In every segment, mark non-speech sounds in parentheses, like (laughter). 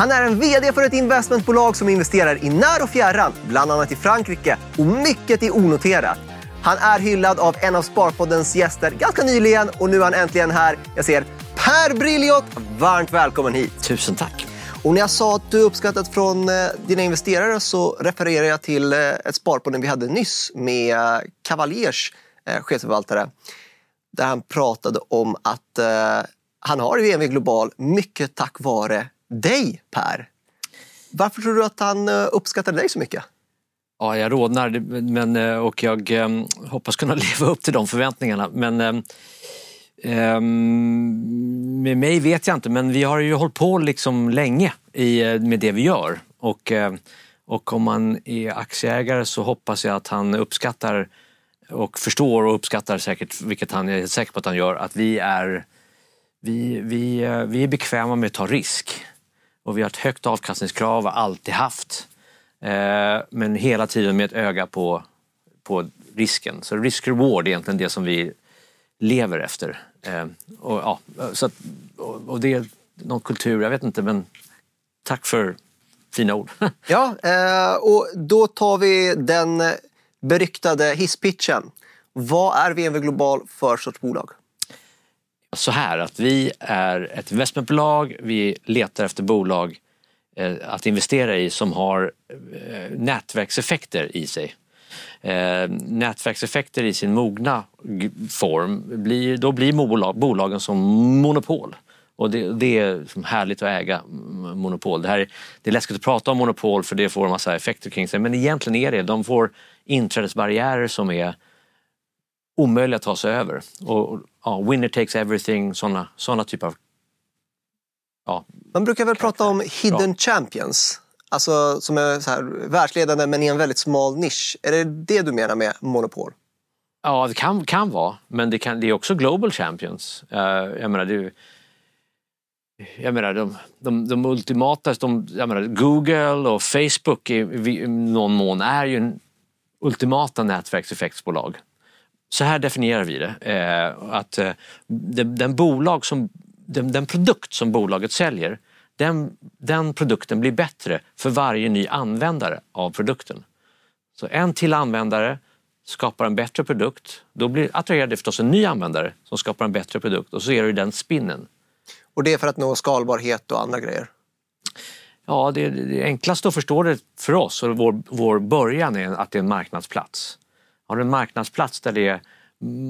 Han är en VD för ett investmentbolag som investerar i när och fjärran, bland annat i Frankrike och mycket i onoterat. Han är hyllad av en av Sparpoddens gäster ganska nyligen och nu är han äntligen här. Jag ser Per Brilliot, varmt välkommen hit. Tusen tack. Och när jag sa att du uppskattat från eh, dina investerare så refererar jag till eh, ett sparpodd vi hade nyss med Cavaliers eh, chefsförvaltare. Där han pratade om att han har VNV Global mycket tack vare dig Per. Varför tror du att han eh, uppskattade dig så mycket? Ja, jag rodnar men, eh, och jag ehm, hoppas kunna (laughs) leva upp till de förväntningarna. Men ehm, ehm, med mig vet jag inte, men vi har ju hållit på liksom länge i, eh, med det vi gör. Och, och om man är aktieägare så hoppas jag att han uppskattar och förstår och uppskattar säkert, vilket han är säker på att han gör, att vi är, vi, vi, vi är bekväma med att ta risk. Och vi har ett högt avkastningskrav, har alltid haft. Eh, men hela tiden med ett öga på, på risken. Så risk-reward är egentligen det som vi lever efter. Eh, och, ja, så att, och, det är någon kultur, jag vet inte men tack för fina ord. (laughs) ja, eh, och då tar vi den beryktade hisspitchen. Vad är VNV Global för sorts bolag? Så här att vi är ett investmentbolag, vi letar efter bolag Eh, att investera i som har eh, nätverkseffekter i sig. Eh, nätverkseffekter i sin mogna form, blir, då blir bolagen som monopol. Och det, det är härligt att äga monopol. Det, här, det är läskigt att prata om monopol för det får en massa effekter kring sig men egentligen är det, de får inträdesbarriärer som är omöjliga att ta sig över. Och, ja, winner takes everything, sådana såna typer av ja, Man brukar väl prata om hidden Bra. champions, alltså som är så här, världsledande men i en väldigt smal nisch. Är det det du menar med monopol? Ja, det kan, kan vara, men det, kan, det är också global champions. Uh, jag menar, det, jag menar de, de, de ultimata, de, jag menar, Google och Facebook i, i någon mån är ju ultimata nätverkseffektsbolag. Så här definierar vi det. Eh, att eh, den, den bolag som den, den, produkt som bolaget säljer, den, den produkten blir bättre för varje ny användare av produkten. Så en till användare skapar en bättre produkt, då blir, attraherar det förstås en ny användare som skapar en bättre produkt och så är det den spinnen. Och det är för att nå skalbarhet och andra grejer? Ja, det, det enklaste att förstå det för oss och vår, vår början är att det är en marknadsplats. Har du en marknadsplats där det är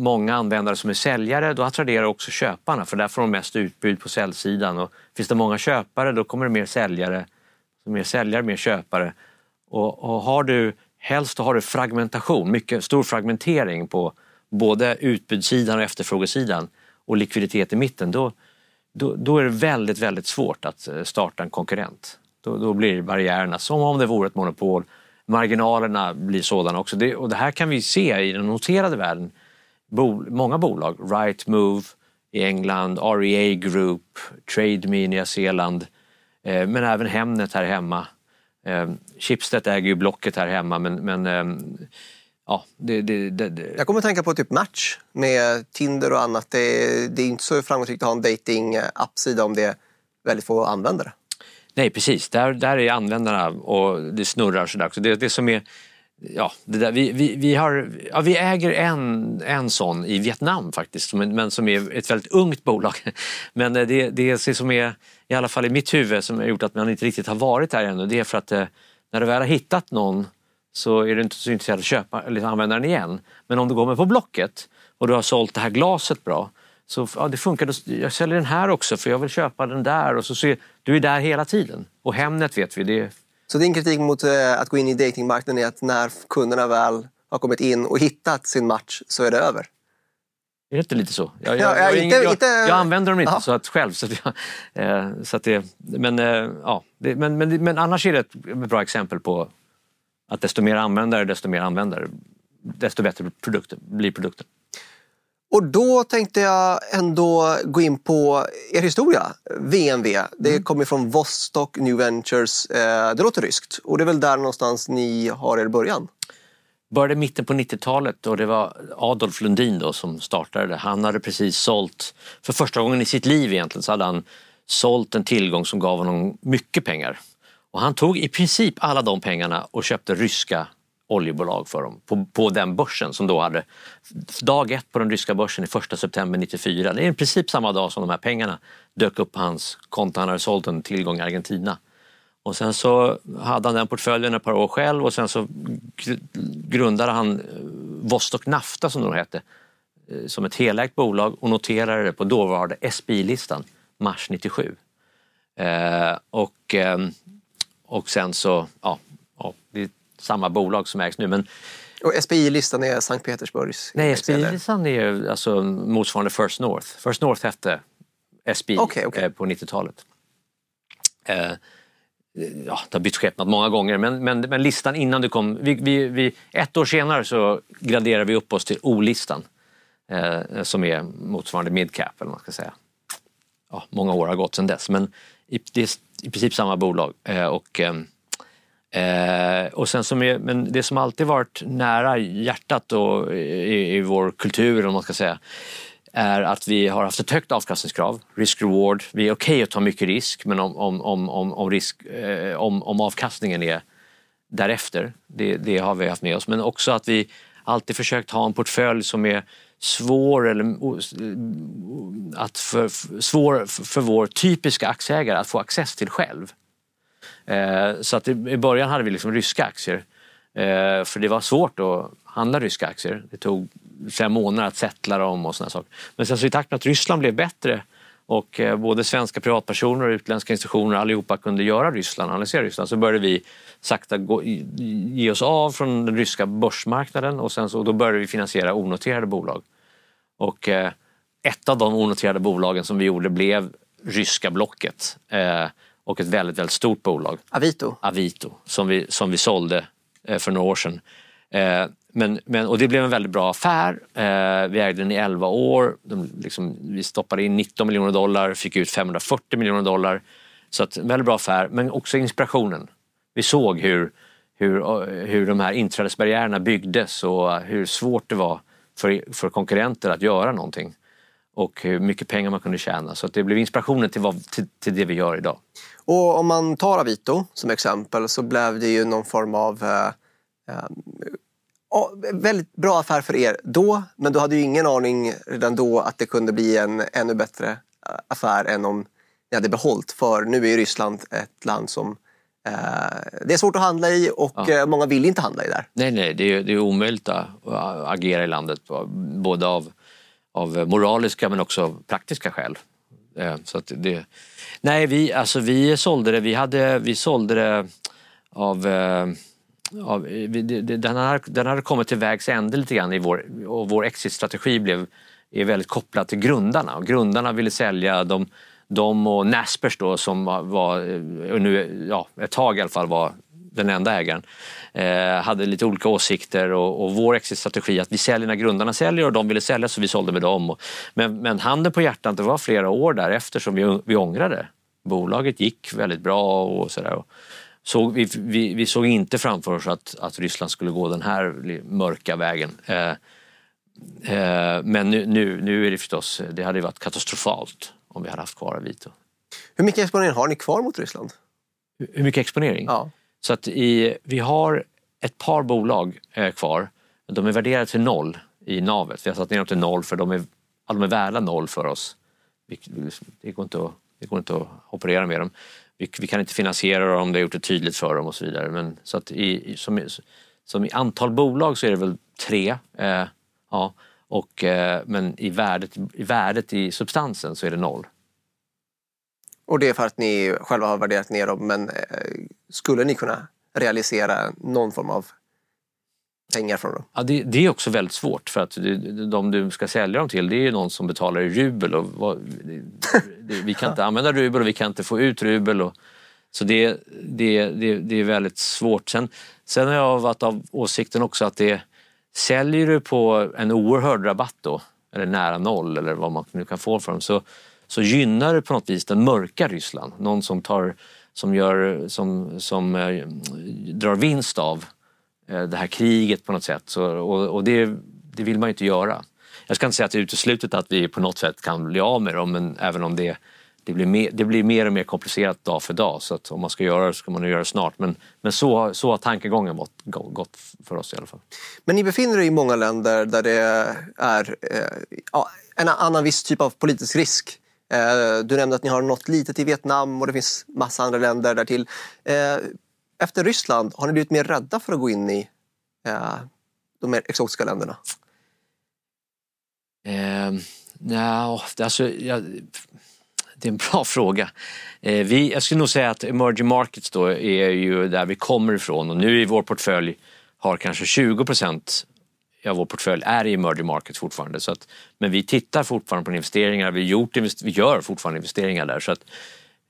många användare som är säljare, då attraherar också köparna för där får de mest utbud på säljsidan. Och finns det många köpare då kommer det mer säljare. Så mer säljare, mer köpare. Och, och har du, helst har du fragmentation, mycket stor fragmentering på både utbudssidan och efterfrågesidan och likviditet i mitten. Då, då, då är det väldigt, väldigt svårt att eh, starta en konkurrent. Då, då blir barriärerna som om det vore ett monopol. Marginalerna blir sådana också. Det, och det här kan vi se i den noterade världen Bo, många bolag, Rightmove i England, REA Group, TradeMe i Nya Zeeland, eh, men även Hemnet här hemma. Eh, Schibsted äger ju Blocket här hemma men, men eh, ja, det, det, det, Jag kommer att tänka på typ Match med Tinder och annat. Det, det är inte så framgångsrikt att ha en dating-appsida om det är väldigt få användare. Nej precis, där, där är användarna och det snurrar sådär. Så det, det som är ja, det där, vi, vi, vi, har, ja, vi äger en, en sån i Vietnam faktiskt, men som är ett väldigt ungt bolag. (laughs) Men eh, det, det som är, i alla fall i mitt huvud, som har gjort att man inte riktigt har varit där ännu, det är för att eh, när du väl har hittat någon så är du inte så intresserad av att köpa eller använda den igen. Men om du går med på Blocket och du har sålt det här glaset bra, så ja, det funkar, jag säljer den här också för jag vill köpa den där. Och så, så du är där hela tiden. Och Hemnet vet vi, det så din kritik mot eh, att gå in i datingmarknaden är att när kunderna väl har kommit in och hittat sin match så är det över? Är det inte lite så? Jag, jag, ja, inte, jag, jag använder dem inte så att själv. Så att eh, så att det, men, eh, ja, det, men, men, men annars är det ett bra exempel på att desto mer användare, desto mer användare, desto bättre produkter, blir produkten. Och då tänkte jag ändå gå in på er historia, VNV. Det mm. kommer från Vostok New Ventures. Eh, det låter ryskt och det är väl där någonstans ni har er början? Började mitten på 90-talet och det var Adolf Lundin då som startade det. Han hade precis sålt, för första gången i sitt liv egentligen, så hade han sålt en tillgång som gav honom mycket pengar. Och han tog i princip alla de pengarna och köpte ryska oljebolag för dem på, på den börsen som då hade dag ett på den ryska börsen i första september 94. Det är i princip samma dag som de här pengarna dök upp på hans konto. Han hade sålt en tillgång i Argentina. Och sen så hade han den portföljen ett par år själv och sen så grundade han eh, Vostok Nafta som det hette eh, som ett helägt bolag och noterade det på dåvarande SPI-listan mars 97. Eh, och, eh, och sen så, ja, ja, det är samma bolag som ägs nu men och SPI-listan är Sankt Petersburgs? Nej, SPI-listan är alltså motsvarande First North. First North hette SPI okay, okay. Eh, på 90-talet. Eh, ja, det har bytt skepnad många gånger men, men, men listan innan du kom, vi, vi, vi, ett år senare så graderade vi upp oss till O-listan eh, som är motsvarande midcap eller vad man ska säga. Ja, många år har gått sedan dess men i, det är i princip samma bolag. Eh, och, eh, och sen som är, men det som alltid varit nära hjärtat då, i, i vår kultur om man ska säga är att vi har haft ett högt avkastningskrav, risk-reward. Vi är okej okay att ta mycket risk men om, om, om, om, risk, eh, om, om avkastningen är därefter, det, det har vi haft med oss. Men också att vi alltid försökt ha en portfölj som är svår, eller, att för, svår för vår typiska aktieägare att få access till själv. Eh, så att i början hade vi liksom ryska aktier. Eh, för det var svårt att handla ryska aktier. Det tog flera månader att sättla dem och sådana saker. Men sen så i takt med att Ryssland blev bättre och eh, både svenska privatpersoner och utländska institutioner allihopa kunde göra Ryssland, analysera Ryssland, så började vi sakta gå, ge oss av från den ryska börsmarknaden och sen så, då började vi finansiera onoterade bolag. Och eh, ett av de onoterade bolagen som vi gjorde blev ryska blocket eh, och ett väldigt, väldigt stort bolag. Avito? Avito, som vi, som vi sålde eh, för några år sedan. Eh, men, men, och det blev en väldigt bra affär. Eh, vi ägde den i 11 år. Liksom, vi stoppade in 19 miljoner dollar, fick ut 540 miljoner dollar. Så att, en väldigt bra affär, men också inspirationen. Vi såg hur, hur, hur de här inträdesbarriärerna byggdes och hur svårt det var för, för konkurrenter att göra någonting. Och hur mycket pengar man kunde tjäna. Så det blev inspirationen till, vad, till, till det vi gör idag. Och om man tar Avito som exempel så blev det ju någon form av eh, eh väldigt bra affär för er då, men du hade ju ingen aning redan då att det kunde bli en ännu bättre eh, affär än om ni hade behållit. För nu är ju Ryssland ett land som eh, det är svårt att handla i och ja. Eh, många vill inte handla i där. Nej, nej, det är, det är omöjligt att agera i landet både av, av eh, moraliska men också av praktiska skäl. Eh, så att det, nej, vi, alltså, vi sålde det, vi, hade, vi sålde det av eh, av den, har, den hade kommit till vägs ände lite grann i vår, och vår exitstrategi blev, är väldigt kopplad till grundarna. Och grundarna ville sälja de, de och Naspers då som var, nu, ja, ett tag i alla fall var den enda ägaren, eh, hade lite olika åsikter och, och vår exit-strategi att vi säljer när grundarna säljer och de ville sälja så vi sålde med dem. Och, men, men handen på hjärtat, det var flera år därefter som vi, vi ångrade. Bolaget gick väldigt bra och sådär såg, vi, vi, vi, såg inte framför oss att, att Ryssland skulle gå den här mörka vägen. Eh, eh, men nu, nu, nu är det förstås, det hade varit katastrofalt om vi hade haft kvar Avito. Hur mycket exponering har ni kvar mot Ryssland? Hur mycket exponering? Ja. Så att i, vi har ett par bolag eh, kvar. De är värderade till noll i navet. Vi har satt ner dem till noll för de är, de är värda noll för oss. Det går, inte att, det går inte att operera med dem vi, vi, kan inte finansiera dem, det har gjort det tydligt för dem och så vidare. Men, så att i, som, som i antal bolag så är det väl tre. Eh, ja, och, eh, men i värdet, i värdet i substansen så är det noll. Och det är för att ni själva har värderat ner dem men eh, skulle ni kunna realisera någon form av pengar från dem? Ja, det, det, är också väldigt svårt för att de du ska sälja dem till det är någon som betalar i rubel. Och vad, det, vi kan inte (laughs) använda rubel och vi kan inte få ut rubel. Och, så det, det, det, det är väldigt svårt. Sen, sen har jag varit av åsikten också att det säljer du på en oerhörd rabatt då, eller nära noll eller vad man nu kan få för dem, så, så gynnar det på något vis den mörka Ryssland. Någon som, tar, som, gör, som, som eh, drar vinst av Eh, det här kriget på något sätt. Så, och, och det, det, vill man ju inte göra. Jag ska inte säga att det är uteslutet att vi på något sätt kan bli av med dem men även om det, det blir, mer, det blir mer och mer komplicerat dag för dag så att om man ska göra det ska man göra det snart. Men, men så, så har tankegången gått, gått för oss i alla fall. Men ni befinner er i många länder där det är eh, en annan viss typ av politisk risk. Eh, du nämnde att ni har nått litet i Vietnam och det finns massa andra länder därtill. Eh, efter Ryssland, har ni blivit mer rädda för att gå in i eh, de mer exotiska länderna? Eh, no, alltså, ja, det är en bra fråga. Eh, vi, jag skulle nog säga att emerging markets då är ju där vi kommer ifrån och nu i vår portfölj har kanske 20 procent av vår portfölj är i emerging markets fortfarande. Så att, men vi tittar fortfarande på investeringar, vi, gjort, vi gör fortfarande investeringar där. Så att,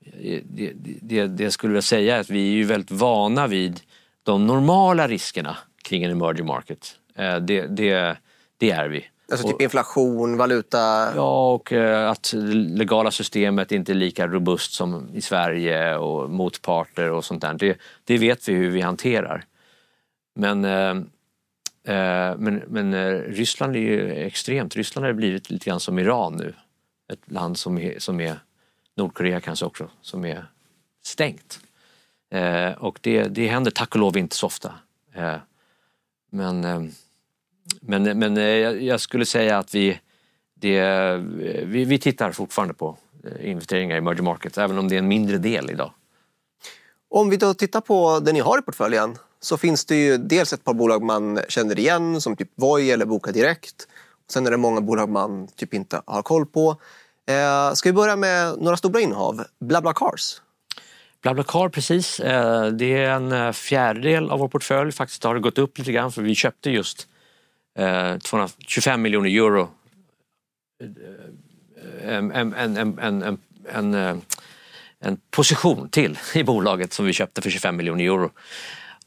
eh, det, det, det jag skulle vilja säga är att vi är ju väldigt vana vid de normala riskerna kring en emerging market. Eh, det, det, det är vi. Alltså typ inflation, valuta? Ja, och eh, att legala systemet inte är lika robust som i Sverige och motparter och sånt där. Det, det vet vi hur vi hanterar. Men, Eh, men, men eh, Ryssland är ju extremt. Ryssland har blivit lite grann som Iran nu. Ett land som är, som är Nordkorea kanske också, som är stängt. Eh, och det, det händer tack och lov inte så ofta. Eh, men eh, men, men jag skulle säga att vi, det, vi, vi tittar fortfarande på investeringar i emerging markets, även om det är en mindre del idag. Om vi då tittar på det ni har i portföljen så finns det ju dels ett par bolag man känner igen som typ Voi eller Boka Direkt. Sen är det många bolag man typ inte har koll på. Eh, ska vi börja med några stora innehav? BlaBlaCars. BlaBlaCar, precis. Eh, det är en eh, fjärdedel av vår portfölj. Faktiskt har det gått upp lite grann för vi köpte just eh, 225 miljoner euro. Eh, en, en, en, en, en, en position till i bolaget som vi köpte för 25 miljoner euro.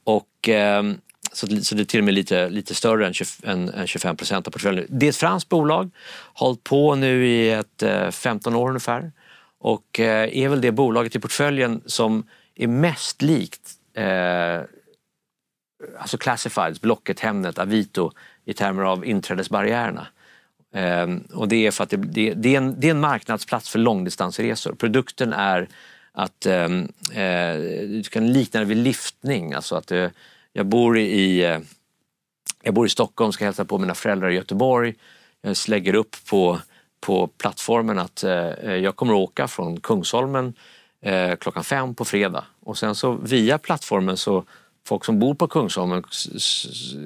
Och, ehm, så, så det är till och med lite, lite större än, 20, än, än 25 procent av portföljen. Det är ett franskt bolag, hållit på nu i ett eh, 15 år ungefär och eh, är väl det bolaget i portföljen som är mest likt eh, alltså classifieds, Blocket, Hemnet, Avito i termer av inträdesbarriärerna. Ehm, och det är för att det, det, det, är en, det är en marknadsplats för långdistansresor. Produkten är att ehm, eh, du kan likna det vid liftning. Alltså att eh, jag, bor i, eh, jag bor i Stockholm, ska hälsa på mina föräldrar i Göteborg. Jag lägger upp på, på plattformen att eh, eh, jag kommer att åka från Kungsholmen eh, klockan fem på fredag och sen så via plattformen så folk som bor på Kungsholmen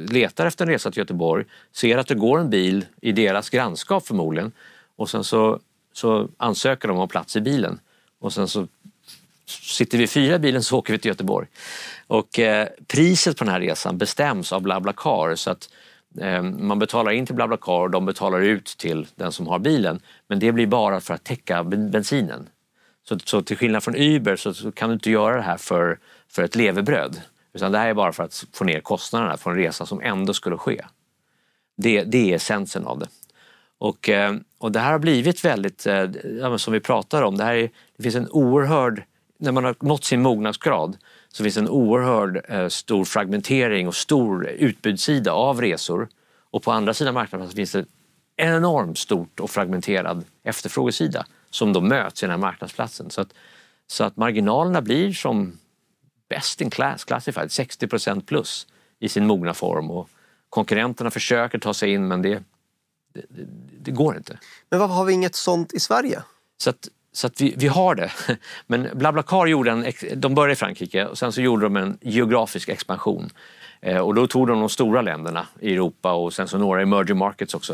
letar efter en resa till Göteborg, ser att det går en bil i deras grannskap förmodligen och sen så, så ansöker de om plats i bilen och sen så sitter vi fyra i bilen så åker vi till Göteborg. Och eh, priset på den här resan bestäms av BlaBlaCar så att eh, man betalar in till BlaBlaCar och de betalar ut till den som har bilen men det blir bara för att täcka bensinen. Så, så till skillnad från Uber så, så kan du inte göra det här för, för ett levebröd. Utan det här är bara för att få ner kostnaderna för en resa som ändå skulle ske. Det, det är essensen av det. Och, eh, och det här har blivit väldigt, eh, som vi pratar om, det, här är, det finns en oerhörd, när man har nått sin mognadsgrad så finns en oerhörd eh, stor fragmentering och stor utbudssida av resor. Och på andra sidan marknaden finns det en enormt stort och fragmenterad efterfrågesida som då möts i den här marknadsplatsen. Så att, så att marginalerna blir som best in class classified, 60% plus i sin mogna form och konkurrenterna försöker ta sig in men det, det, det går inte. Men varför har vi inget sånt i Sverige? Så att, så att vi, vi har det. (laughs) Men BlaBlaCar gjorde en, de började i Frankrike och sen så gjorde de en geografisk expansion. Eh, och då tog de de stora länderna i Europa och sen så några emerging markets också.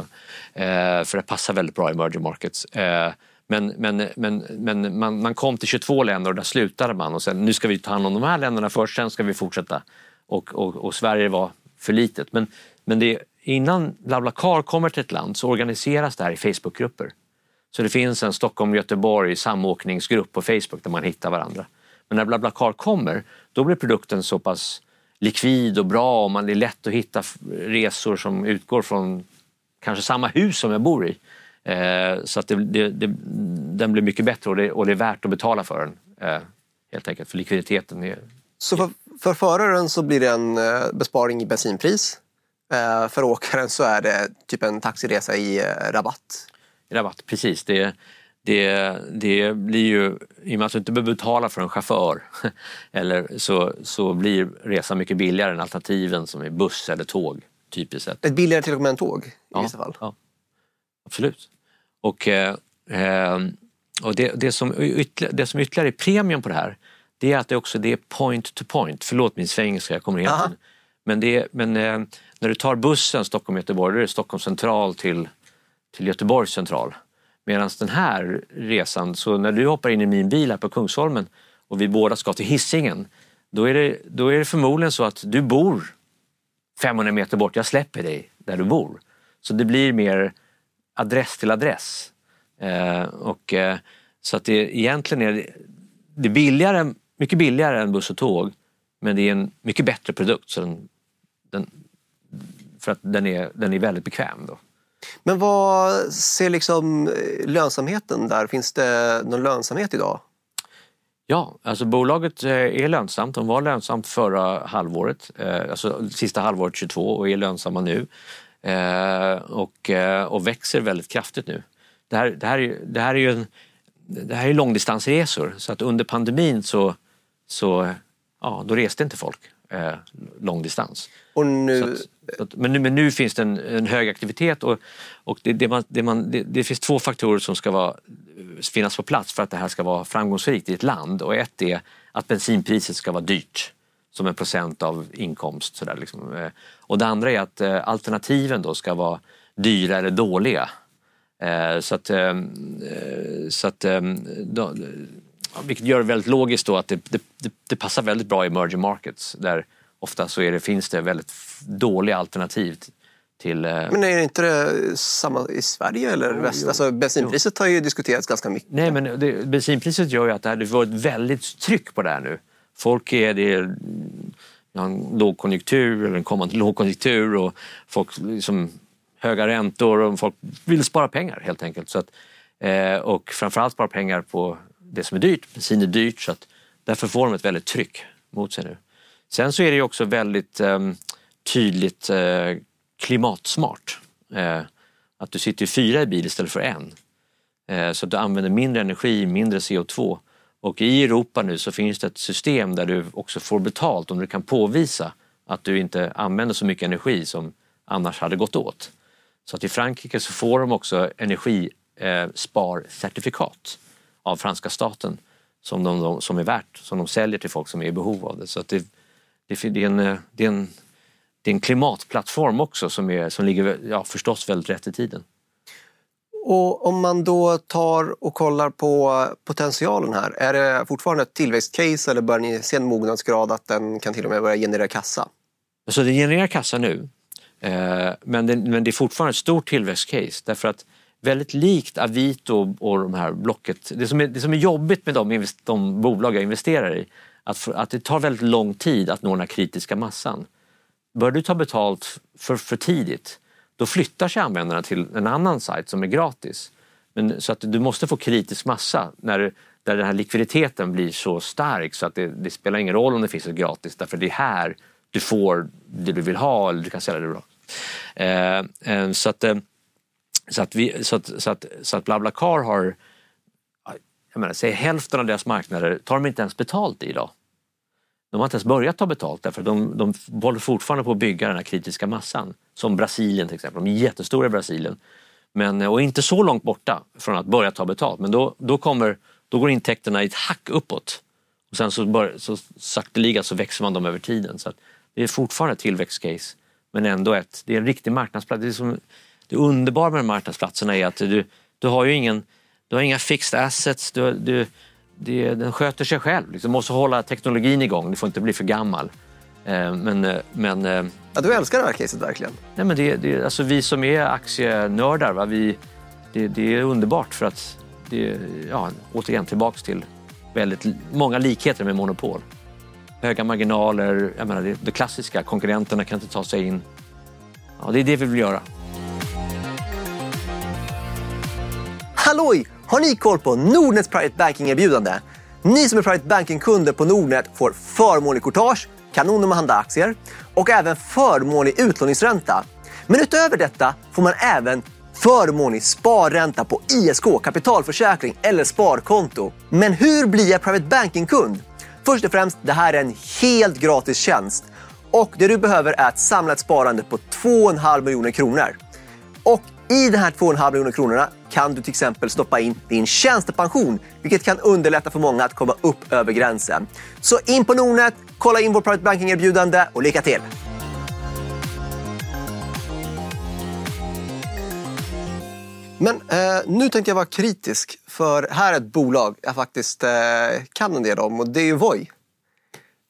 Eh, för det passar väldigt bra i emerging markets. Eh, men, men, men, men man, man, kom till 22 länder och där slutade man och sen nu ska vi ta hand om de här länderna först, sen ska vi fortsätta. Och, och, och Sverige var för litet. Men, men det, innan BlaBlaCar kommer till ett land så organiseras det här i Facebookgrupper. Så det finns en Stockholm-Göteborg samåkningsgrupp på Facebook där man hittar varandra. Men när BlaBlaCar kommer, då blir produkten så pass likvid och bra och man är lätt att hitta resor som utgår från kanske samma hus som jag bor i. Eh, så att det, det, det, den blir mycket bättre och det, och det är värt att betala för den. Eh, helt enkelt, för likviditeten är... Så för, för föraren så blir det en eh, besparing i bensinpris. Eh, för åkaren så är det typ en taxiresa i eh, rabatt rabatt, precis. Det, det, det blir ju, i och med att du inte behöver betala för en chaufför, (laughs) eller så, så blir resan mycket billigare än alternativen som är buss eller tåg, typiskt sett. Ett billigare till och med än tåg i ja, vissa fall? Ja, absolut. Och, eh, och det, det, som ytterligare, det som ytterligare är premium på det här, det är att det också det är point to point. Förlåt min svengelska, jag kommer helt Men, det, men eh, när du tar bussen Stockholm-Göteborg, då är det Stockholm central till, till Göteborgs central. Medan den här resan, så när du hoppar in i min bil här på Kungsholmen och vi båda ska till Hisingen, då är det, då är det förmodligen så att du bor 500 meter bort, jag släpper dig där du bor. Så det blir mer adress till adress. Eh, och, eh, så att det egentligen är det billigare, mycket billigare än buss och tåg men det är en mycket bättre produkt. Så den, den, för att den är, den är väldigt bekväm. Då. Men vad ser liksom eh, lönsamheten där? Finns det någon lönsamhet idag? Ja, alltså bolaget eh, är lönsamt. De var lönsamt förra halvåret, eh, alltså sista halvåret 22 och är lönsamma nu. Och, och växer väldigt kraftigt nu. Det här, det här, är, det här är ju en, det här är långdistansresor så att under pandemin så, så ja, då reste inte folk eh, långdistans. Och nu... Att, att, men, nu, men nu finns det en, en hög aktivitet och, och det, det, man, det, man, det, det, finns två faktorer som ska vara, finnas på plats för att det här ska vara framgångsrikt i ett land. Och ett är att bensinpriset ska vara dyrt som en procent av inkomst. Sådär liksom. Eh, och det andra är att eh, alternativen då ska vara dyra eller dåliga. Eh, så att, ehm, eh, så att ehm, då, vilket gör det väldigt logiskt då att det, det, det, passar väldigt bra i emerging markets där ofta så det, finns det väldigt dåliga alternativ till... Eh, men är inte det samma i Sverige eller väst? Jo, alltså, bensinpriset jo. har ju diskuterats ganska mycket. Nej, men det, bensinpriset gör ju att det, det får ett väldigt tryck på det här nu. Folk är, det är en lågkonjunktur eller en kommande (laughs) lågkonjunktur och folk liksom, höga räntor och folk vill spara pengar helt enkelt. Så att, eh, och framförallt spara pengar på det som är dyrt. Bensin är dyrt så att därför får de ett väldigt tryck mot sig nu. Sen så är det ju också väldigt eh, tydligt eh, klimatsmart. Eh, att du sitter fyra i bil istället för en. Eh, så att du använder mindre energi, mindre CO2. Och i Europa nu så finns det ett system där du också får betalt om du kan påvisa att du inte använder så mycket energi som annars hade gått åt. Så att i Frankrike så får de också energisparcertifikat eh, av franska staten som, de, som är värt, som de säljer till folk som är i behov av det. Så det, det, det, är en, det, är en, det är en klimatplattform också som, är, som ligger ja, förstås väldigt rätt i tiden. Och om man då tar och kollar på potentialen här, är det fortfarande ett tillväxtcase eller börjar ni se en mognadsgrad att den kan till och med börja generera kassa? Alltså det genererar kassa nu, eh, men, det, men det är fortfarande ett stort tillväxtcase därför att väldigt likt Avito och de här Blocket. Det som är, det som är jobbigt med de, de bolag jag investerar i, att, att det tar väldigt lång tid att nå den här kritiska massan. Bör du ta betalt för, för tidigt, då flyttar sig användarna till en annan sajt som är gratis. Men, så att du måste få kritisk massa när, där den här likviditeten blir så stark så att det, det spelar ingen roll om det finns ett gratis därför det är här du får det du vill ha eller du kan sälja det bra. Eh, eh, så att, eh, så att, vi, så att, så att, så att BlaBlaCar har, jag menar, säg hälften av deras marknader tar de inte ens betalt i idag. De har inte ens börjat ta betalt därför de, de håller fortfarande på att bygga den här kritiska massan. Som Brasilien till exempel, de är jättestora i Brasilien. Men, och inte så långt borta från att börja ta betalt. Men då, då, kommer, då går intäkterna i ett hack uppåt. Och sen så, bör, så sakteliga så växer man dem över tiden. Så det är fortfarande ett tillväxtcase. Men ändå ett, det är en riktig marknadsplats. Det är som, det underbara med de marknadsplatserna är att du, du har ju ingen, du har inga fixed assets, du, du, det, den sköter sig själv. Liksom. Du måste hålla teknologin igång, du får inte bli för gammal. Eh, men, eh, men, eh, ja, du älskar det här caset verkligen? Nej, men det, det, alltså vi som är aktienördar, va, vi, det, det är underbart för att det, ja, återigen tillbaks till väldigt många likheter med monopol. Höga marginaler, jag menar det, det klassiska, konkurrenterna kan inte ta sig in. Ja, det är det vi vill göra. Halloj! Har ni koll på Nordnets Private Banking-erbjudande? Ni som är Private Banking-kunder på Nordnet får förmånlig courtage, kanon om att handla aktier och även förmånlig utlåningsränta. Men utöver detta får man även förmånlig sparränta på ISK, kapitalförsäkring eller sparkonto. Men hur blir jag Private Banking-kund? Först och främst, det här är en helt gratis tjänst. Och det du behöver är ett samlat sparande på 2,5 miljoner kronor. Och i de här 2,5 miljoner kronorna kan du till exempel stoppa in din tjänstepension, vilket kan underlätta för många att komma upp över gränsen. Så in på Nordnet, kolla in vår Private Banking-erbjudande och lycka till! Men eh, nu tänkte jag vara kritisk, för här är ett bolag jag faktiskt eh, kan en del om och det är ju Voi.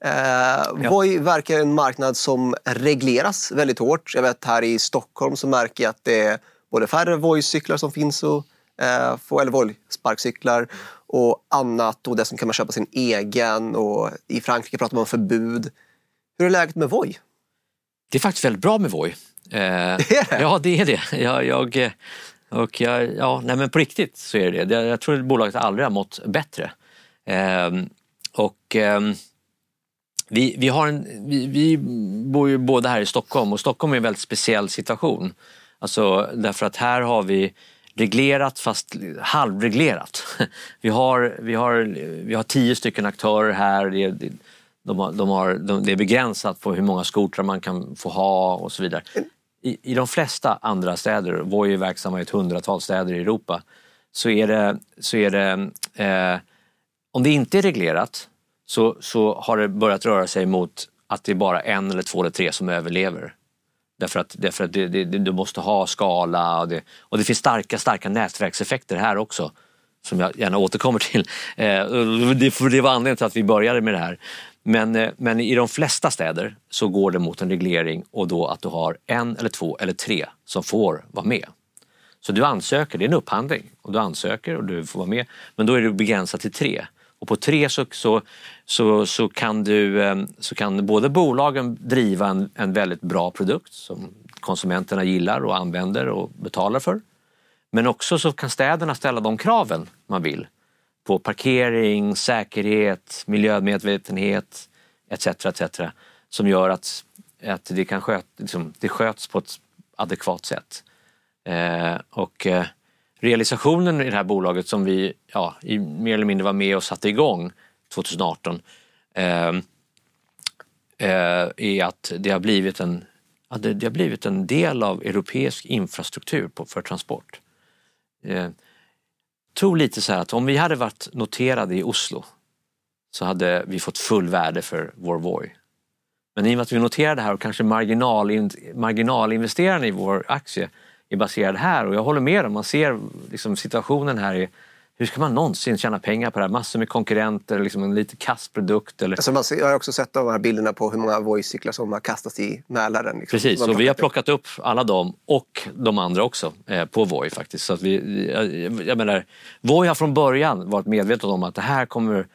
Eh, ja. Voi verkar en marknad som regleras väldigt hårt. Jag vet här i Stockholm så märker jag att det är både färre Voi-cyklar som finns och eh, få, eller Voi-sparkcyklar och annat och dessutom kan man köpa sin egen och i Frankrike pratar man om förbud. Hur är läget med Voi? Det är faktiskt väldigt bra med Voi. Eh? (laughs) Ja, det är det. Jag, jag och jag, ja, nej men på riktigt så är det det. Jag tror att bolaget aldrig har mått bättre. Eh, och eh, vi, vi, har en, vi, vi bor ju båda här i Stockholm och Stockholm är en väldigt speciell situation. Alltså därför att här har vi reglerat fast halvreglerat. (laughs) Vi har, vi har, vi har tio stycken aktörer här. Det är, de har, de har, de, det är begränsat på hur många skotrar man kan få ha och så vidare i, i de flesta andra städer, Voi är verksamma i ett hundratal städer i Europa, så är det, så är det eh, om det inte är reglerat så, så har det börjat röra sig mot att det är bara en eller två eller tre som överlever. Därför att, därför att det, det, du måste ha skala och det, och det finns starka, starka nätverkseffekter här också som jag gärna återkommer till. (laughs) Eh, det, var anledningen till att vi började med det här. Men, eh, men i de flesta städer så går det mot en reglering och då att du har en eller två eller tre som får vara med. Så du ansöker, det är en upphandling och du ansöker och du får vara med. Men då är det begränsat till tre. Och på tre så, så, så, så, kan, du, eh, så kan både bolagen driva en, en väldigt bra produkt som konsumenterna gillar och använder och betalar för. Men också så kan städerna ställa de kraven man vill på parkering, säkerhet, miljömedvetenhet etc. etc. som gör att, att det, kan sköt, liksom, det sköts på ett adekvat sätt. Eh, och eh, realisationen i det här bolaget som vi ja, i, mer eller mindre var med och satte igång 2018 eh, eh, är att det har blivit en det, det, har blivit en del av europeisk infrastruktur på, för transport. Eh, tror lite så här att om vi hade varit noterade i Oslo så hade vi fått full värde för vår Voi. Men i och med att vi noterade här och kanske marginal, marginalinvesterarna i vår aktie är baserad här och jag håller med om, man ser liksom situationen här är hur ska man någonsin tjäna pengar på det här? Massor med konkurrenter, liksom en lite kass produkt. Eller... Alltså man ser, jag har också sett de här bilderna på hur många Voi-cyklar som har kastats i Mälaren. Liksom. Precis, och vi har plockat upp alla dem och de andra också eh, på Voi faktiskt. Så att vi, jag, jag menar, Voi har från början varit medveten om att det här kommer,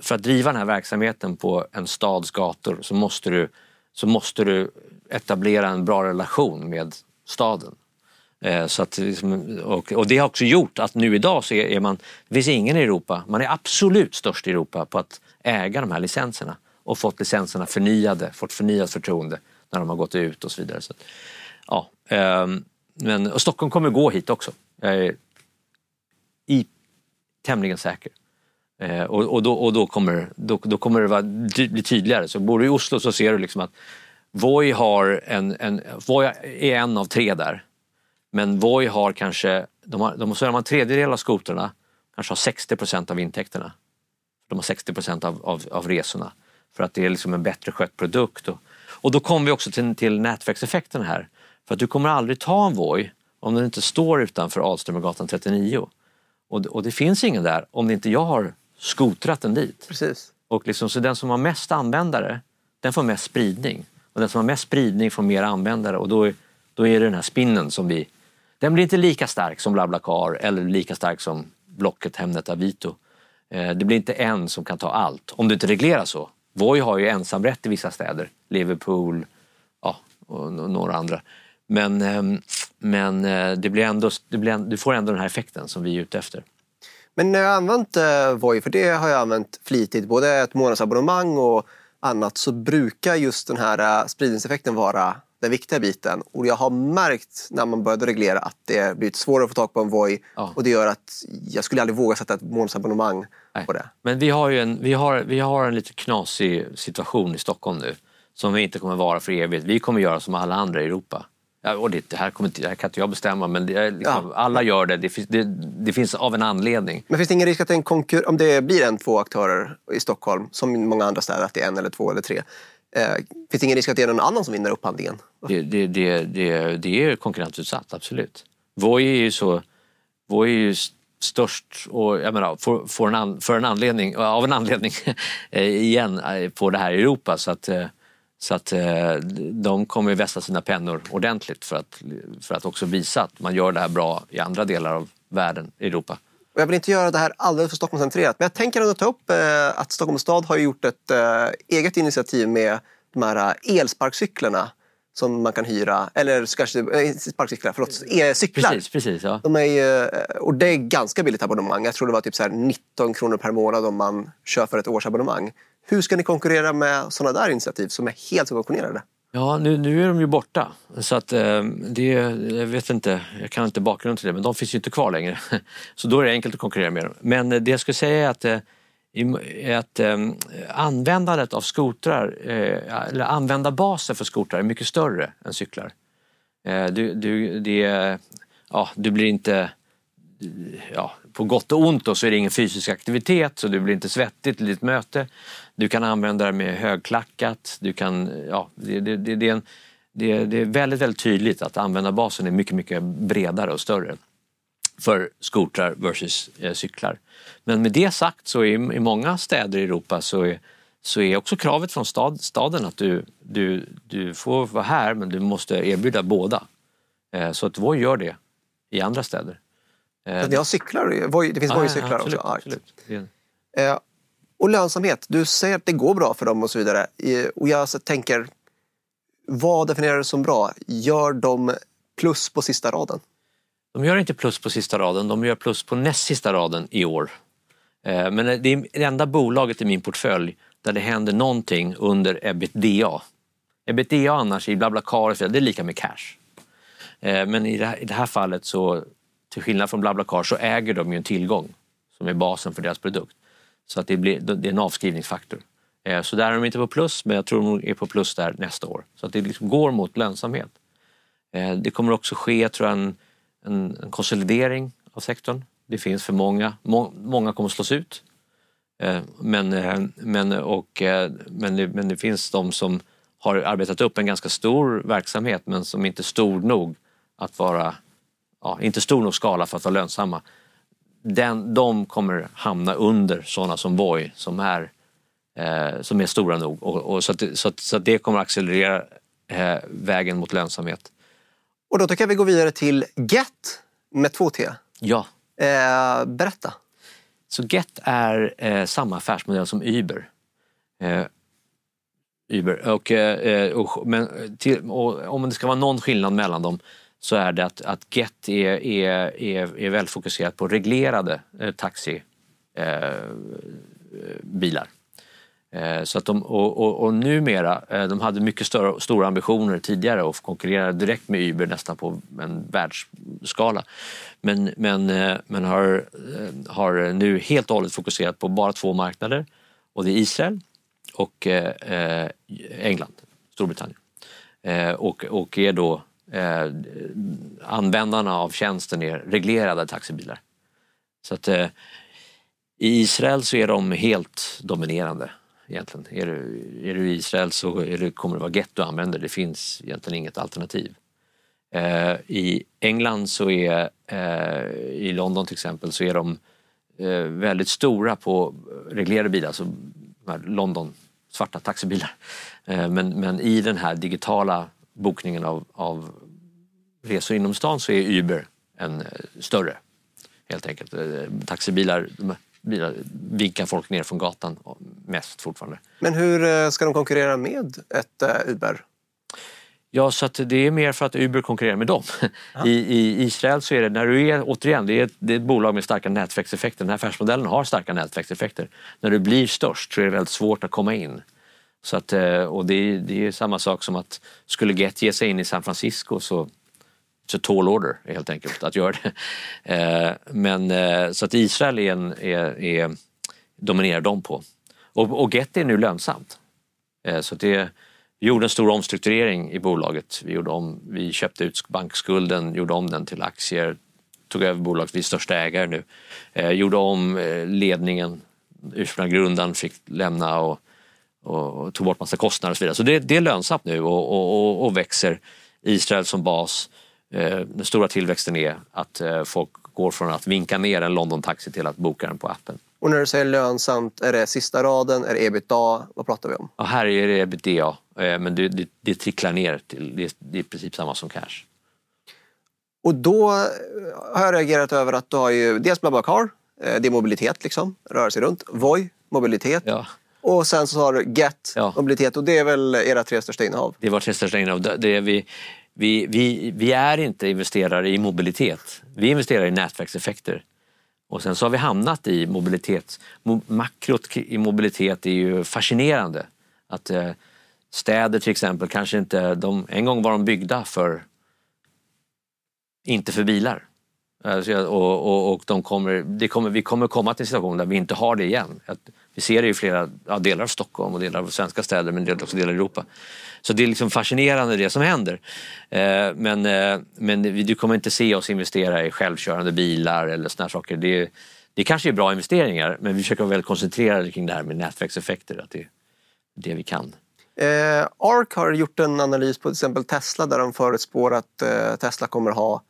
för att driva den här verksamheten på en stads gator så måste du, så måste du etablera en bra relation med staden. Eh, så att, liksom, och, och, det har också gjort att nu idag så är man, det finns ingen i Europa, man är absolut störst i Europa på att äga de här licenserna och fått licenserna förnyade, fått förnyat förtroende när de har gått ut och så vidare. Så, ja, ehm, men, och Stockholm kommer gå hit också. Jag är i, tämligen säker. Eh, och, och, då, och då, kommer, då, då kommer det vara, bli tydligare. Så bor du i Oslo så ser du liksom att Voi, har en, en, Voi är en av tre där men Voi har kanske, de har, de, så har man tredjedel av skotrarna, kanske har 60 procent av intäkterna. De har 60 procent av, av, av resorna för att det är liksom en bättre skött produkt. Och, och då kommer vi också till, till nätverkseffekten här. För att du kommer aldrig ta en Voi om den inte står utanför Alströmergatan 39. Och, och det finns ingen där om det inte jag har skotrat den dit. Precis. Och liksom, så den som har mest användare, den får mest spridning. Och den som har mest spridning får mer användare och då, då är det den här spinnen som vi den blir inte lika stark som BlaBlaCar eller lika stark som Blocket, Hemnet, Avito. Eh, det blir inte en som kan ta allt, om det inte regleras så. Voi har ju ensamrätt i vissa städer, Liverpool ja, och några andra. Men, ehm, men eh, det blir ändå, det blir, du får ändå den här effekten som vi är ute efter. Men när jag har använt eh, Voi, för det har jag använt flitigt, både ett månadsabonnemang och annat, så brukar just den här spridningseffekten vara den viktiga biten. Och jag har märkt när man började reglera att det blivit svårare att få tag på en Voi Ja. och det gör att jag skulle aldrig våga sätta ett månadsabonnemang på det. Men vi har ju en, vi har, vi har en lite knasig situation i Stockholm nu som vi inte kommer vara för evigt. Vi kommer göra som alla andra i Europa. Ja, och det, det, här kommer det här kan inte jag bestämma men det liksom, Ja. alla gör det. Det, finns- det. det finns av en anledning. Men finns det ingen risk att en konkur- om det blir en, två aktörer i Stockholm, som i många andra städer, att det är en eller två eller tre. Eh, finns det ingen risk att det är någon annan som vinner upphandlingen? Det, det, det, det, det är konkurrensutsatt, absolut. Voi är ju så... Voi är ju störst och jag menar, för, för, en, an, för en anledning, av en anledning (laughs) eh, igen eh, på det här i Europa. Så att, eh, så att de kommer vässa sina pennor ordentligt för att, för att också visa att man gör det här bra i andra delar av världen, Europa. Och jag vill inte göra det här alldeles för Stockholmscentrerat, men jag tänker ändå ta upp eh, att Stockholms stad har gjort ett eh, eget initiativ med de här eh, elsparkcyklarna som man kan hyra, eller kanske, eh, sparkcyklar, förlåt, e-cyklar. Precis, precis. Ja. De är, eh, och det är ganska billigt abonnemang. Jag tror det var typ så här 19 kronor per månad om man kör för ett årsabonnemang. Hur ska ni konkurrera med sådana där initiativ som är helt subventionerade? Ja, nu, nu är de ju borta. Så att eh, det, jag vet inte, jag kan inte bakgrunden till det, men de finns ju inte kvar längre. (laughs) Så då är det enkelt att konkurrera med dem. Men eh, det jag skulle säga är att, eh, är att eh, användandet av skotrar, eh, eller användarbasen för skotrar är mycket större än cyklar. Eh, du, du, det, ja, du blir inte ja, på gott och ont då, så är det ingen fysisk aktivitet så du blir inte svettigt i ditt möte. Du kan använda det med högklackat. Du kan, ja, det, det, det, det, är en, det, det är väldigt, väldigt tydligt att användarbasen är mycket, mycket bredare och större för skotrar versus eh, cyklar. Men med det sagt så är i många städer i Europa så är, så är också kravet från stad, staden att du, du, du får vara här men du måste erbjuda båda. Eh, så att Voi gör det i andra städer. Eh, Ni har cyklar, Voi- det finns Ja, Voi-cyklar absolut, också. Ja, absolut. Är- Eh, och lönsamhet, du säger att det går bra för dem och så vidare. Eh, Och jag tänker, vad definierar du som bra? Gör de plus på sista raden? De gör inte plus på sista raden, de gör plus på näst sista raden i år. Eh, Men det är det enda bolaget i min portfölj där det händer någonting under ebitda. Ebitda annars i BlaBlaCar, det är lika med cash. Eh, Men i det här, i det här fallet så, till skillnad från BlaBlaCar, så äger de ju en tillgång som är basen för deras produkt. Så att det, blir, det är en avskrivningsfaktor. Eh, så där är de inte på plus, men jag tror de är på plus där nästa år. Så att det liksom går mot lönsamhet. Eh, det kommer också ske, tror jag, en, en, en konsolidering av sektorn. Det finns för många. Må, många kommer slås ut. Eh, men, men, och, men, det, men det finns de som har arbetat upp en ganska stor verksamhet men som inte är stor nog att vara, ja, inte stor nog skala för att vara lönsamma. Den, de kommer hamna under sådana som Voi som är, eh, som är stora nog. Och, och så, att, så, att, så att det kommer accelerera eh, vägen mot lönsamhet. Och då tycker jag vi går vidare till Get med två T. Ja, Eh, berätta. Så Get är eh, samma affärsmodell som Uber. Eh, Uber. Och, eh, och, men till, och, om det ska vara någon skillnad mellan dem så är det att, att Get är, är, är, är väldigt fokuserat på reglerade eh, taxibilar. Eh. Eh, Så att de, och, och, och numera, eh, de hade mycket större, stora ambitioner tidigare och konkurrerade direkt med Uber nästan på en världsskala. Men, men, eh, men har, eh, har nu helt och hållet fokuserat på bara två marknader och det är Israel och eh, eh England, Storbritannien. Eh, och, och är då eh, användarna av tjänsten är reglerade taxibilar. Så att eh, i Israel så är de helt dominerande egentligen. Är du, är du i Israel så är det, kommer det vara gett du använder, det finns egentligen inget alternativ. Eh, I England så är, eh, i London till exempel, så är de eh, väldigt stora på reglerade bilar, alltså de här London svarta taxibilar. Eh, men, men i den här digitala bokningen av, av resor inom stan så är Uber en eh, större helt enkelt. Eh, Taxibilar bilar vinkar folk ner från gatan mest fortfarande. Men hur eh, ska de konkurrera med ett Uber? Ja, så att det är mer för att Uber konkurrerar med dem. I, I Israel så är det, när du är, återigen, det är, ett, det är ett bolag med starka nätverkseffekter. Den här affärsmodellen har starka nätverkseffekter. När du blir störst så är det väldigt svårt att komma in. Så att, eh, och det, är, det är samma sak som att skulle Get ge sig in i San Francisco så så tall order helt enkelt att göra det. (laughs) Eh, men eh, så att Israel är, en, är, är dominerar de på. Och, och Get är nu lönsamt. Så det, vi gjorde en stor omstrukturering i bolaget. Vi, gjorde om, vi köpte ut bankskulden, gjorde om den till aktier, tog över bolaget, vi är största ägare nu. Gjorde om ledningen, ursprungliga grundaren fick lämna och och tog bort massa kostnader och så vidare. Så det, det är lönsamt nu och, och, och, växer. Israel som bas. Eh, den stora tillväxten är att eh, folk går från att vinka ner en London Taxi till att boka den på appen. Och när du säger lönsamt, är det sista raden, är det ebitda? Vad pratar vi om? Ja, här är det ebitda, eh, men det, det, det tricklar ner till, det, det är i princip samma som cash. Och då har jag reagerat över att du har ju dels BlaBlaCar, det är mobilitet liksom, röra sig runt. Voi, mobilitet. Ja. Och sen så har du Get, ja. mobilitet och det är väl era tre största innehav? Det är våra tre största innehav. Det är vi, vi, vi, vi är inte investerare i mobilitet. Vi investerar i nätverkseffekter. Och sen så har vi hamnat i mobilitet. Makrot i mobilitet är ju fascinerande. Att eh, städer till exempel kanske inte, de, en gång var de byggda för, inte för bilar. Alltså, och, och, och de kommer, kommer, vi kommer komma till en situation där vi inte har det igen. Vi ser det i flera ja, delar av Stockholm och delar av svenska städer men också delar av Europa. Så det är liksom fascinerande det som händer. Eh, men, eh, men du kommer inte se oss investera i självkörande bilar eller såna saker. Det, det kanske är bra investeringar men vi försöker vara väldigt koncentrerade kring det här med nätverkseffekter. Att det är det vi kan. Eh, ARK har gjort en analys på till exempel Tesla där de förutspår att eh, Tesla kommer ha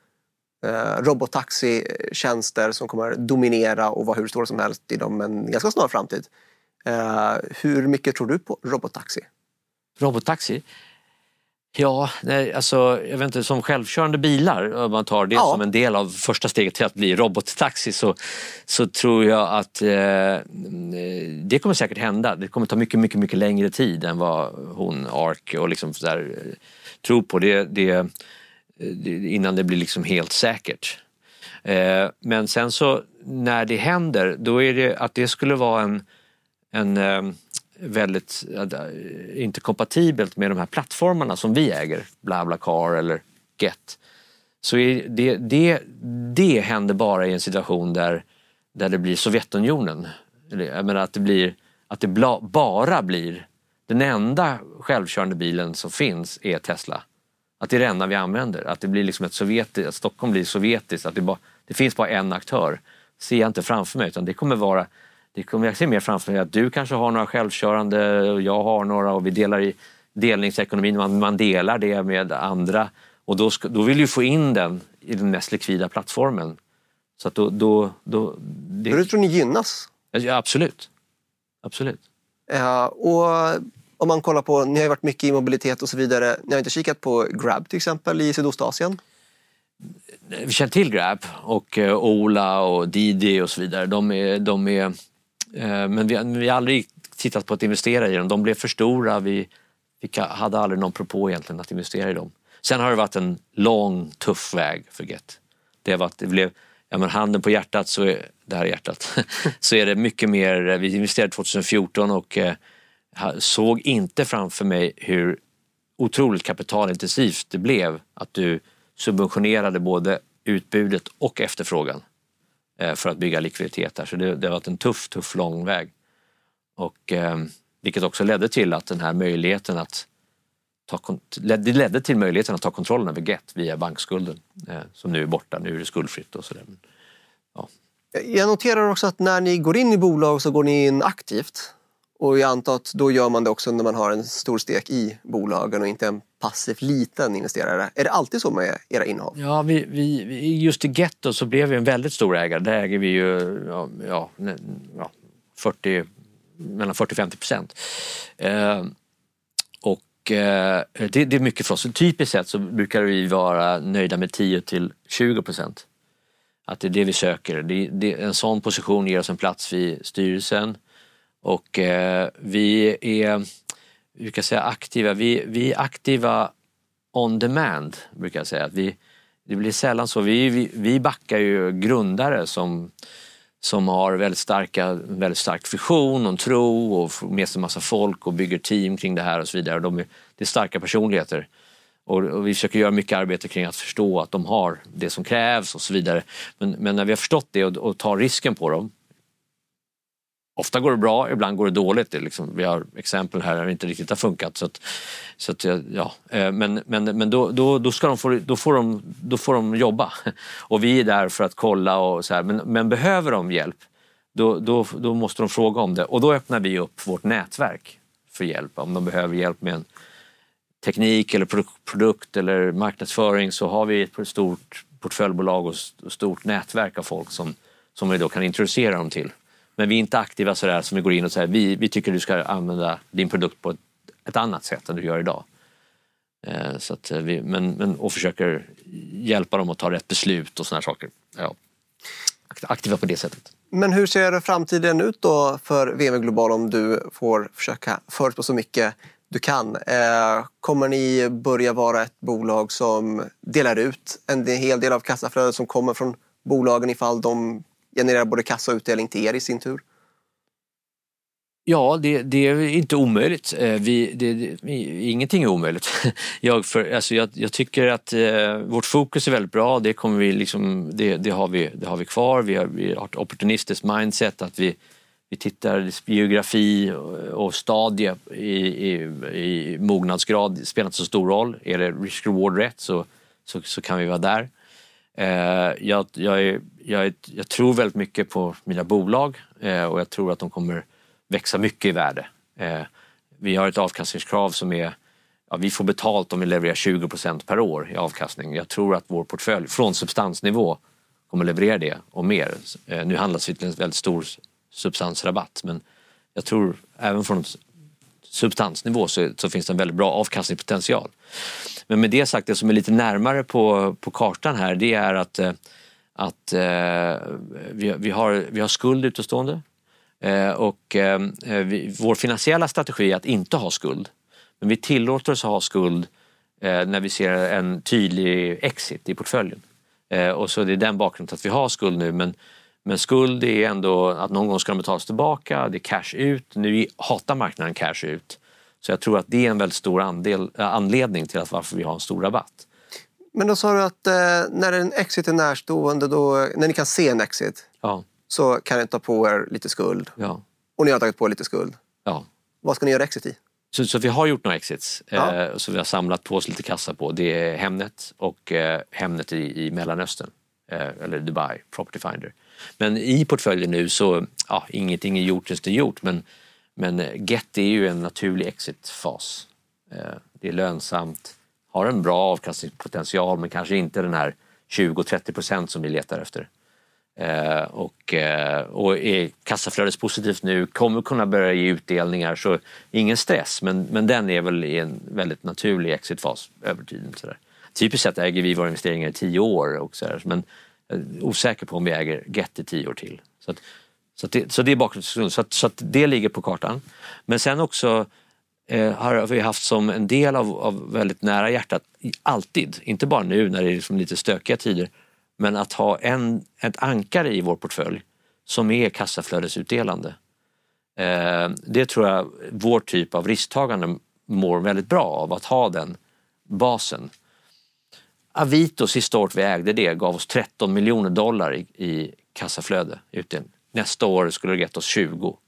eh, robottaxitjänster som kommer dominera och vara hur stora som helst inom en ganska snar framtid. Eh, hur mycket tror du på robottaxi? Robottaxi? Ja, nej, alltså, jag vet inte, som självkörande bilar, om man tar det ja. som en del av första steget till att bli robottaxi så, så tror jag att eh, det kommer säkert hända. Det kommer ta mycket, mycket, mycket längre tid än vad hon, ARK och liksom där, eh, tror på. Det, det, Eh, innan det blir liksom helt säkert. Eh, men sen så när det händer då är det att det skulle vara en, en eh, väldigt, inte kompatibelt med de här plattformarna som vi äger, BlaBlaCar eller Get. Så det, det, det händer bara i en situation där, där det blir Sovjetunionen. Jag menar att det, blir, att det bara blir den enda självkörande bilen som finns är Tesla. Att det är det enda vi använder. Att det blir liksom ett sovjetiskt, att Stockholm blir sovjetiskt, att det, bara, det finns bara en aktör. ser jag inte framför mig utan det kommer vara det kommer jag se mer framför mig att du kanske har några självkörande och jag har några och vi delar i delningsekonomin, man, man delar det med andra och då, ska, då vill du få in den i den mest likvida plattformen. Så att då, då, då det... Men du tror ni gynnas? Ja, absolut. Absolut. Ja, och om man kollar på, ni har ju varit mycket i mobilitet och så vidare. Ni har inte kikat på Grab till exempel i Sydostasien? Vi känner till Grab och eh, Ola och Didi och så vidare. De är, de är, eh, men vi, vi har aldrig tittat på att investera i dem. De blev för stora. Vi, vi hade aldrig någon propå egentligen att investera i dem. Sen har det varit en lång, tuff väg för Get. Det, har varit, det blev, ja men handen på hjärtat, så är, det här är hjärtat, (laughs) så är det mycket mer, vi investerade 2014 och eh, såg inte framför mig hur otroligt kapitalintensivt det blev att du subventionerade både utbudet och efterfrågan eh, för att bygga likviditet där. Så det, det har varit en tuff, tuff lång väg. Och, eh, vilket också ledde till att den här möjligheten att ta, det ledde till möjligheten att ta kontrollen över Get via bankskulden eh, som nu är borta, nu är det skuldfritt och sådär. Ja. Jag noterar också att när ni går in i bolag så går ni in aktivt. Och jag antar att då gör man det också när man har en stor stek i bolagen och inte en passiv liten investerare. Är det alltid så med era innehav? Ja, vi, vi, just i Getto så blev vi en väldigt stor ägare. Där äger vi ju ja, ja, ja 40, mellan 40-50 procent. Eh, och eh, det, det, är mycket för oss. Typiskt sett så brukar vi vara nöjda med 10 till 20 procent. Att det är det vi söker. Det, det, en sån position ger oss en plats vid styrelsen och eh, vi är vi kan säga aktiva, vi, vi är aktiva on demand brukar jag säga. Vi, det blir sällan så. Vi, vi, vi backar ju grundare som, som har väldigt, starka, väldigt stark vision och tro och får med sig massa folk och bygger team kring det här och så vidare. De är, det är starka personligheter. Och, och, vi försöker göra mycket arbete kring att förstå att de har det som krävs och så vidare. Men, men när vi har förstått det och, och tar risken på dem Ofta går det bra, ibland går det dåligt. Det liksom, vi har exempel här där det inte riktigt har funkat. Så att, så att, ja. Eh, men men, men då, då, då, ska de få, då, får de, då får de jobba. (laughs) Och vi är där för att kolla och så här. Men, men behöver de hjälp, då, då, då måste de fråga om det. Och då öppnar vi upp vårt nätverk för hjälp. Om de behöver hjälp med en teknik eller produkt eller marknadsföring så har vi ett stort portföljbolag och stort nätverk av folk som, som vi då kan introducera dem till. Men vi är inte aktiva sådär som vi går in och säger vi, vi tycker du ska använda din produkt på ett, ett annat sätt än du gör idag. Eh, så att eh, vi, men, men, och försöker hjälpa dem att ta rätt beslut och sådana saker. Ja, aktiva på det sättet. Men hur ser framtiden ut då för VM Global om du får försöka förutspå så mycket du kan? Eh, kommer ni börja vara ett bolag som delar ut en hel del av kassaflödet som kommer från bolagen ifall de genererar både kassa och utdelning till er i sin tur? Ja, det, det, är inte omöjligt. Eh, vi, det, det, ingenting är omöjligt. (laughs) Jag, för, alltså jag, jag tycker att eh, vårt fokus är väldigt bra. Det, kommer vi liksom, det, det, har, vi, det har vi kvar. Vi har, vi har ett opportunistiskt mindset. att vi, vi tittar geografi och stadie i, i, i mognadsgrad spelar inte så stor roll. Är det risk-reward rätt så, så, så, kan vi vara där. Eh, jag, jag, är, jag, är, jag, tror väldigt mycket på mina bolag eh, och jag tror att de kommer växa mycket i värde. Eh, vi har ett avkastningskrav som är Ja, vi får betalt om vi levererar 20% per år i avkastning. Jag tror att vår portfölj från substansnivå kommer leverera det och mer. Eh, nu handlas vi till en väldigt stor substansrabatt men jag tror även från substansnivå så, så finns det en väldigt bra avkastningspotential. Men med det sagt, det som är lite närmare på, på kartan här det är att, eh, att eh, vi, vi, har, vi har skuld utestående eh, och vi, vår finansiella strategi är att inte ha skuld. Men vi tillåter oss att ha skuld när vi ser en tydlig exit i portföljen. Och så det är den bakgrunden att vi har skuld nu men men skuld är ändå att någon gång ska de betalas tillbaka, det är cash ut. Nu hatar marknaden cash ut. Så jag tror att det är en väldigt stor andel, äh, anledning till att varför vi har en stor rabatt. Men då sa du att eh, när en exit är närstående, då, när ni kan se en exit, ja. så kan ni ta på er lite skuld. Ja. Och ni har tagit på er lite skuld. Ja. Vad ska ni göra exit i? Så, så vi har gjort några exits ja. eh, så vi har samlat på oss lite kassa på. Det är Hemnet och eh, Hemnet i, i Mellanöstern, eh, eller Dubai, Property Finder. Men i portföljen nu så, ja, ingenting är gjort tills det är gjort. Men, men eh, Get är ju en naturlig exitfas. Eh, det är lönsamt, har en bra avkastningspotential men kanske inte den här 20-30 procent som vi letar efter. Eh, och, och är kassaflödespositivt nu, kommer kunna börja ge utdelningar så ingen stress men, men den är väl i en väldigt naturlig exitfas över tiden. Så där. Typiskt sett äger vi våra investeringar i tio år och så där, men osäker på om vi äger Get i tio år till. Så, att, så, att det, så det är bakgrunden. Så, att, så att det ligger på kartan. Men sen också eh, har vi haft som en del av, av, väldigt nära hjärtat, alltid, inte bara nu när det är liksom lite stökiga tider, men att ha en, ett ankare i vår portfölj som är kassaflödesutdelande. Eh, det tror jag vår typ av risktagande mår väldigt bra av, att ha den basen. Avito, sista året vi ägde det, gav oss 13 miljoner dollar i, i kassaflöde. Utdelning. Nästa år skulle det gett oss 20.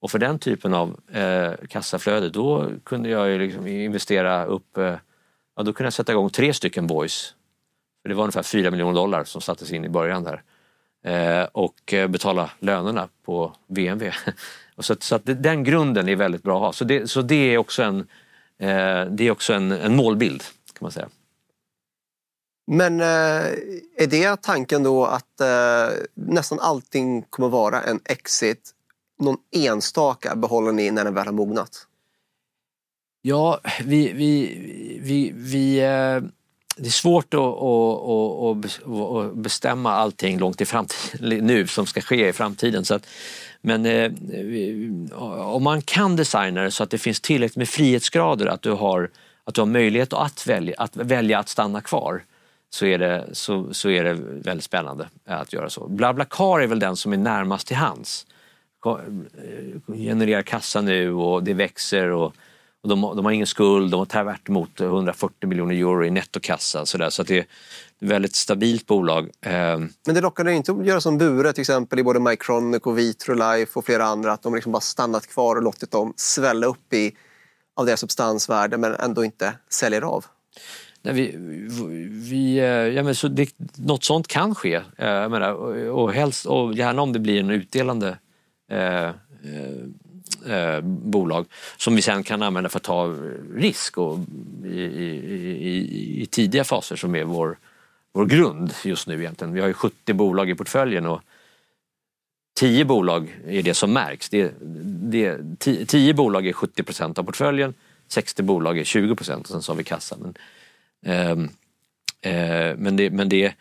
Och för den typen av eh, kassaflöde då kunde jag liksom investera upp, eh, ja, då kunde jag sätta igång tre stycken boys. För det var ungefär 4 miljoner dollar som sattes in i början där. Eh, och eh, betala lönerna på VMV. (laughs) och så, så att den grunden är väldigt bra att ha. Så det, så det är också en, eh, det är också en, en målbild kan man säga. Men eh, är det tanken då att eh, nästan allting kommer vara en exit? Någon enstaka behåller ni när den väl har mognat? Ja, vi, vi, vi, vi eh, det är svårt att, att, att, att, bestämma allting långt i framtiden (laughs) nu som ska ske i framtiden. Så att, men om man kan designa det så att det finns tillräckligt med frihetsgrader att du har, att du har möjlighet att välja, att välja att stanna kvar så är, det, så, så är det väldigt spännande att göra så. BlaBlaCar är väl den som är närmast till hands. Eh, genererar kassa nu och det växer och, och de, de, har ingen skuld, de har tvärt emot 140 miljoner euro i nettokassa. Så, där, så att det är ett väldigt stabilt bolag. Eh, men det lockar dig inte att göra som Bure till exempel i både Mycronic och Vitrolife och flera andra, att de liksom bara stannat kvar och låtit dem svälla upp i av deras substansvärde men ändå inte säljer av? Nej, vi, vi, eh, ja, men så det, något sånt kan ske. Eh, jag menar, och, helst, och gärna om det blir en utdelande eh, eh, eh, bolag som vi sen kan använda för att ta risk och, i, i, i, i tidiga faser som är vår, vår grund just nu egentligen. Vi har ju 70 bolag i portföljen och 10 bolag är det som märks. Det, det, 10 bolag är 70 procent av portföljen, 60 bolag är 20 procent och sen så har vi kassa. Men, Ehm, eh, men, det, men det,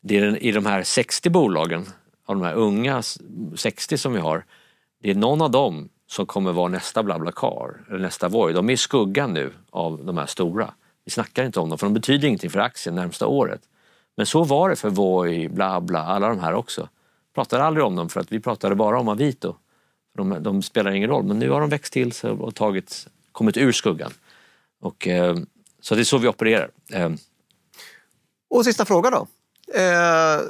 det är i de här 60 bolagen, av de här unga 60 som vi har, det är någon av dem som kommer vara nästa BlaBlaCar eller nästa Voi. De är i skuggan nu av de här stora. Vi snackar inte om dem för de betyder ingenting för aktien närmsta året. Men så var det för Voi, BlaBla, alla de här också. Pratade aldrig om dem för att vi pratade bara om Avito. De, de spelar ingen roll men nu har de växt till sig och tagit, kommit ur skuggan. Och, eh, så det är så vi opererar. Eh. Och sista fråga då. Eh,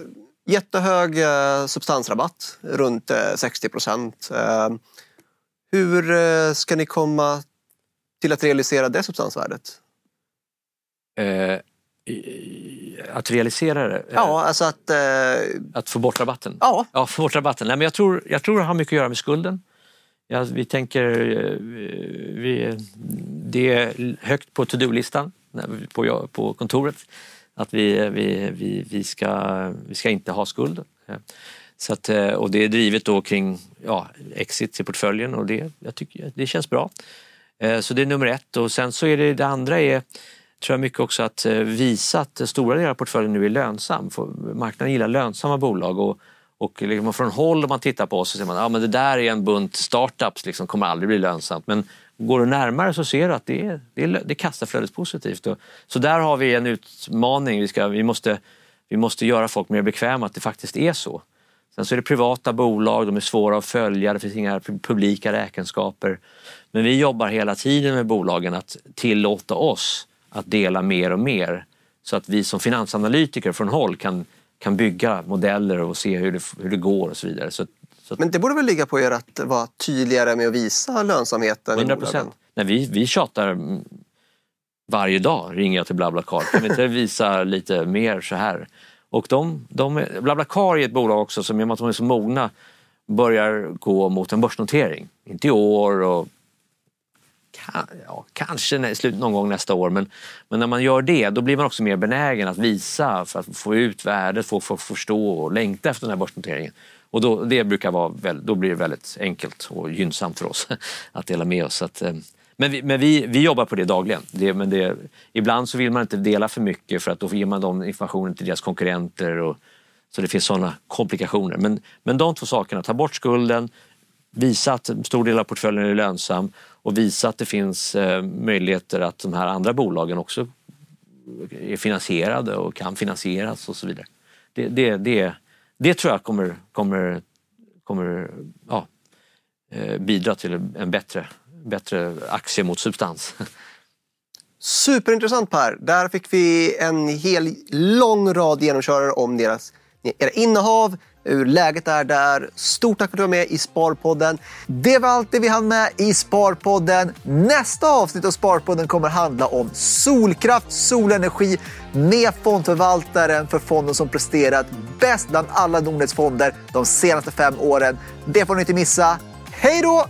jättehög eh, substansrabatt, runt 60 eh, procent. Eh, hur eh, ska ni komma till att realisera det substansvärdet? att realisera det? Ja, alltså att... Att få bort rabatten? Ja. ja få bort rabatten. Nej, men jag, tror, jag tror det har mycket att göra med skulden. Ja, vi tänker, eh, vi, det är högt på to-do-listan på, på kontoret att vi, eh, vi, vi, vi, ska, vi ska inte ha skuld. Så att, eh, och det är drivet då kring ja, exit i portföljen och det, jag tycker, det känns bra. Så det är nummer ett och sen så är det, det andra är tror jag mycket också att visa att stora delar av portföljen nu är lönsam. Marknaden gillar lönsamma bolag och, och liksom från håll om man tittar på oss så ser man att ja, det där är en bunt startups, liksom, kommer aldrig bli lönsamt. Men Går du närmare så ser du att det är, det är, det är kassaflödespositivt. Så där har vi en utmaning. Vi, ska, vi, måste, vi måste göra folk mer bekväma att det faktiskt är så. Sen så är det privata bolag, de är svåra att följa, det finns inga publika räkenskaper. Men vi jobbar hela tiden med bolagen att tillåta oss att dela mer och mer så att vi som finansanalytiker från håll kan, kan bygga modeller och se hur det, hur det går och så vidare. Så men det borde väl ligga på er att vara tydligare med att visa lönsamheten 100 procent. Vi, vi tjatar varje dag, ringer jag till BlaBlaCar. Kan vi inte (laughs) visa lite mer så här? Och de, de, BlaBlaCar är ett bolag också som genom att de är så mogna börjar gå mot en börsnotering. Inte i år och ja, kanske slut någon gång nästa år men, men när man gör det då blir man också mer benägen att visa för att få ut värdet, få, få förstå och längta efter den här börsnoteringen. Och då, det brukar vara, då blir det väldigt enkelt och gynnsamt för oss (laughs) att dela med oss. Att, eh, men vi, men vi, vi jobbar på det dagligen. Det, men det, ibland så vill man inte dela för mycket för att då ger man de informationen till deras konkurrenter. Och, så det finns sådana komplikationer. Men, men de två sakerna, ta bort skulden, visa att en stor del av portföljen är lönsam och visa att det finns eh, möjligheter att de här andra bolagen också är finansierade och kan finansieras och så vidare. Det, det, det, det tror jag kommer, kommer, kommer ja, eh, bidra till en bättre, bättre aktie mot substans. Superintressant Per! Där fick vi en hel lång rad genomkörare om deras, era innehav, läget är där. Stort tack för att du var med i Sparpodden. Det var allt det vi hann med i Sparpodden. Nästa avsnitt av Sparpodden kommer handla om solkraft, solenergi med fondförvaltaren för fonden som presterat bäst bland alla Nordnets fonder de senaste fem åren. Det får ni inte missa. Hej då!